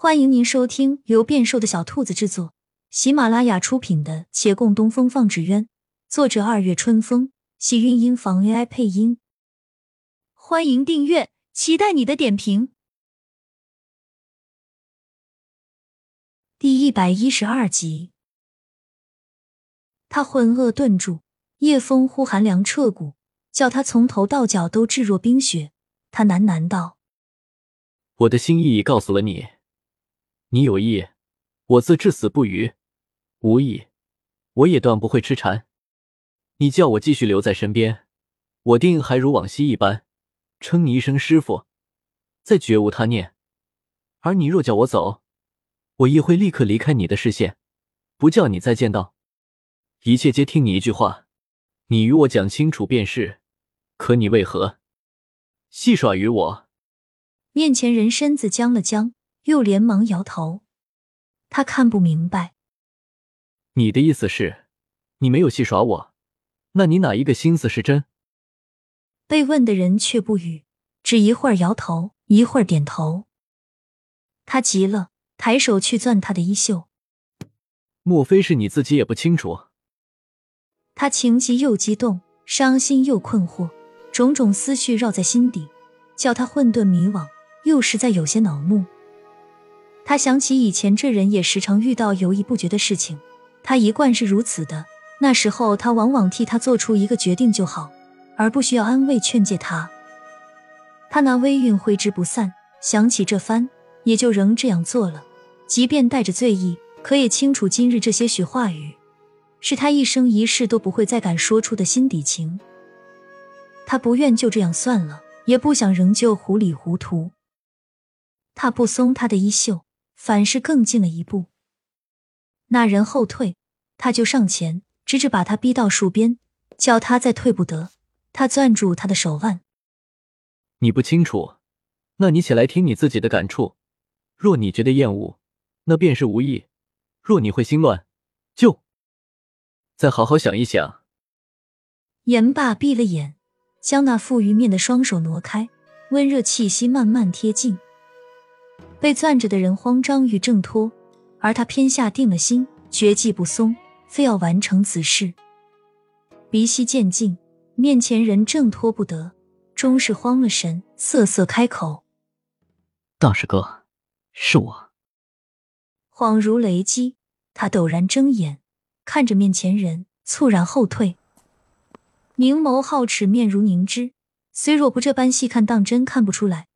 欢迎您收听由变瘦的小兔子制作、喜马拉雅出品的《且共东风放纸鸢》，作者二月春风，喜韵音房 AI 配音。欢迎订阅，期待你的点评。第一百一十二集，他浑噩顿住，夜风忽寒凉彻骨，叫他从头到脚都置若冰雪。他喃喃道：“我的心意已告诉了你。”你有意，我自至死不渝；无意，我也断不会痴缠。你叫我继续留在身边，我定还如往昔一般，称你一声师傅，再绝无他念。而你若叫我走，我亦会立刻离开你的视线，不叫你再见到。一切皆听你一句话，你与我讲清楚便是。可你为何戏耍于我？面前人身子僵了僵。又连忙摇头，他看不明白。你的意思是，你没有戏耍我？那你哪一个心思是真？被问的人却不语，只一会儿摇头，一会儿点头。他急了，抬手去攥他的衣袖。莫非是你自己也不清楚？他情急又激动，伤心又困惑，种种思绪绕在心底，叫他混沌迷惘，又实在有些恼怒。他想起以前这人也时常遇到犹豫不决的事情，他一贯是如此的。那时候他往往替他做出一个决定就好，而不需要安慰劝诫他。他那微韵挥之不散，想起这番，也就仍这样做了。即便带着醉意，可也清楚今日这些许话语，是他一生一世都不会再敢说出的心底情。他不愿就这样算了，也不想仍旧糊里糊涂。他不松他的衣袖。反是更近了一步，那人后退，他就上前，直至把他逼到树边，叫他再退不得。他攥住他的手腕，你不清楚，那你起来听你自己的感触。若你觉得厌恶，那便是无意；若你会心乱，就再好好想一想。言罢，闭了眼，将那覆于面的双手挪开，温热气息慢慢贴近。被攥着的人慌张欲挣脱，而他偏下定了心，绝技不松，非要完成此事。鼻息渐近，面前人挣脱不得，终是慌了神，瑟瑟开口：“大师哥，是我。”恍如雷击，他陡然睁眼，看着面前人，猝然后退，明眸皓齿，面如凝脂，虽若不这般细看，当真看不出来。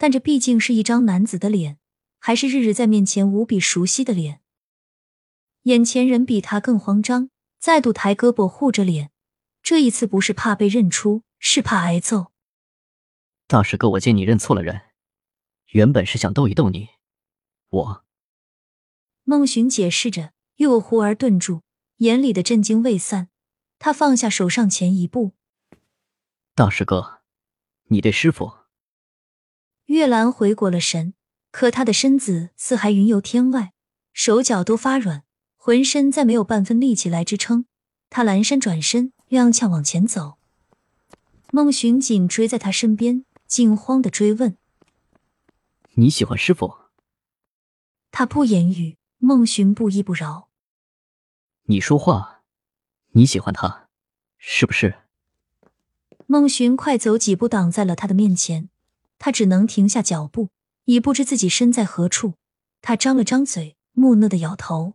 但这毕竟是一张男子的脸，还是日日在面前无比熟悉的脸。眼前人比他更慌张，再度抬胳膊护着脸。这一次不是怕被认出，是怕挨揍。大师哥，我见你认错了人，原本是想逗一逗你。我孟寻解释着，又忽而顿住，眼里的震惊未散。他放下手上前一步。大师哥，你对师傅。月兰回过了神，可她的身子似还云游天外，手脚都发软，浑身再没有半分力气来支撑。她阑珊转身，踉跄往前走。孟寻紧追在他身边，惊慌的追问：“你喜欢师傅？”他不言语，孟寻不依不饶：“你说话，你喜欢他，是不是？”孟寻快走几步，挡在了他的面前。他只能停下脚步，已不知自己身在何处。他张了张嘴，木讷的摇头：“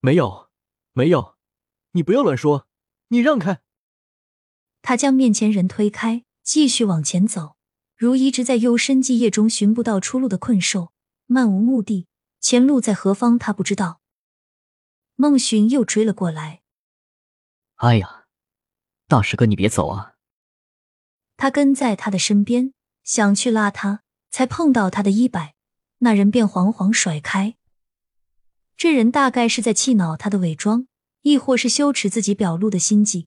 没有，没有，你不要乱说，你让开。”他将面前人推开，继续往前走，如一直在幽深寂夜中寻不到出路的困兽，漫无目的，前路在何方，他不知道。孟寻又追了过来：“哎呀，大师哥，你别走啊！”他跟在他的身边。想去拉他，才碰到他的衣摆，那人便惶惶甩开。这人大概是在气恼他的伪装，亦或是羞耻自己表露的心迹。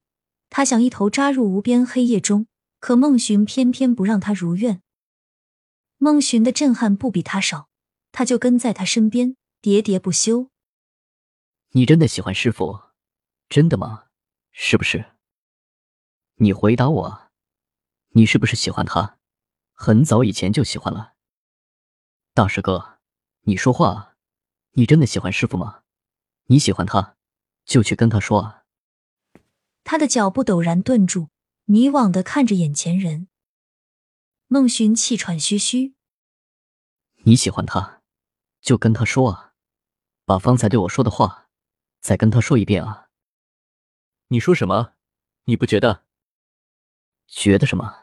他想一头扎入无边黑夜中，可孟寻偏偏不让他如愿。孟寻的震撼不比他少，他就跟在他身边，喋喋不休：“你真的喜欢师傅？真的吗？是不是？你回答我，你是不是喜欢他？”很早以前就喜欢了，大师哥，你说话，你真的喜欢师傅吗？你喜欢他，就去跟他说啊。他的脚步陡然顿住，迷惘的看着眼前人。孟寻气喘吁吁：“你喜欢他，就跟他说啊，把方才对我说的话再跟他说一遍啊。”你说什么？你不觉得？觉得什么？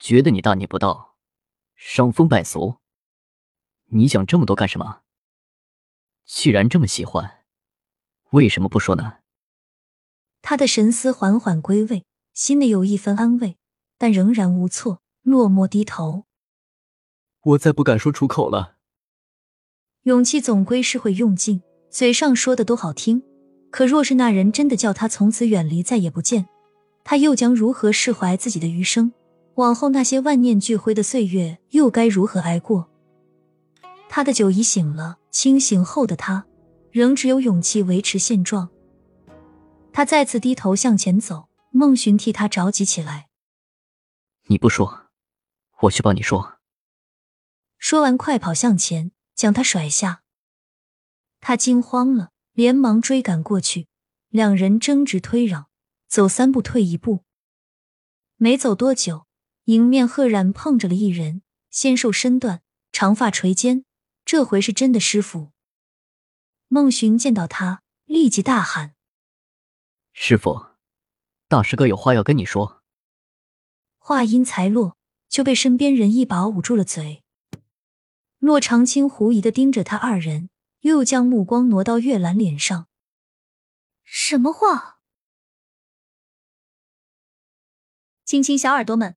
觉得你大逆不道，伤风败俗。你想这么多干什么？既然这么喜欢，为什么不说呢？他的神思缓缓归位，心里有一分安慰，但仍然无措，落寞低头。我再不敢说出口了。勇气总归是会用尽，嘴上说的都好听，可若是那人真的叫他从此远离，再也不见，他又将如何释怀自己的余生？往后那些万念俱灰的岁月，又该如何挨过？他的酒已醒了，清醒后的他，仍只有勇气维持现状。他再次低头向前走，孟寻替他着急起来。你不说，我去帮你说。说完，快跑向前，将他甩下。他惊慌了，连忙追赶过去，两人争执推攘，走三步退一步。没走多久，迎面赫然碰着了一人，纤瘦身段，长发垂肩，这回是真的师傅。孟寻见到他，立即大喊。师傅，大师哥有话要跟你说。话音才落，就被身边人一把捂住了嘴。洛长青狐疑的盯着他二人，又将目光挪到月兰脸上。什么话？亲亲小耳朵们，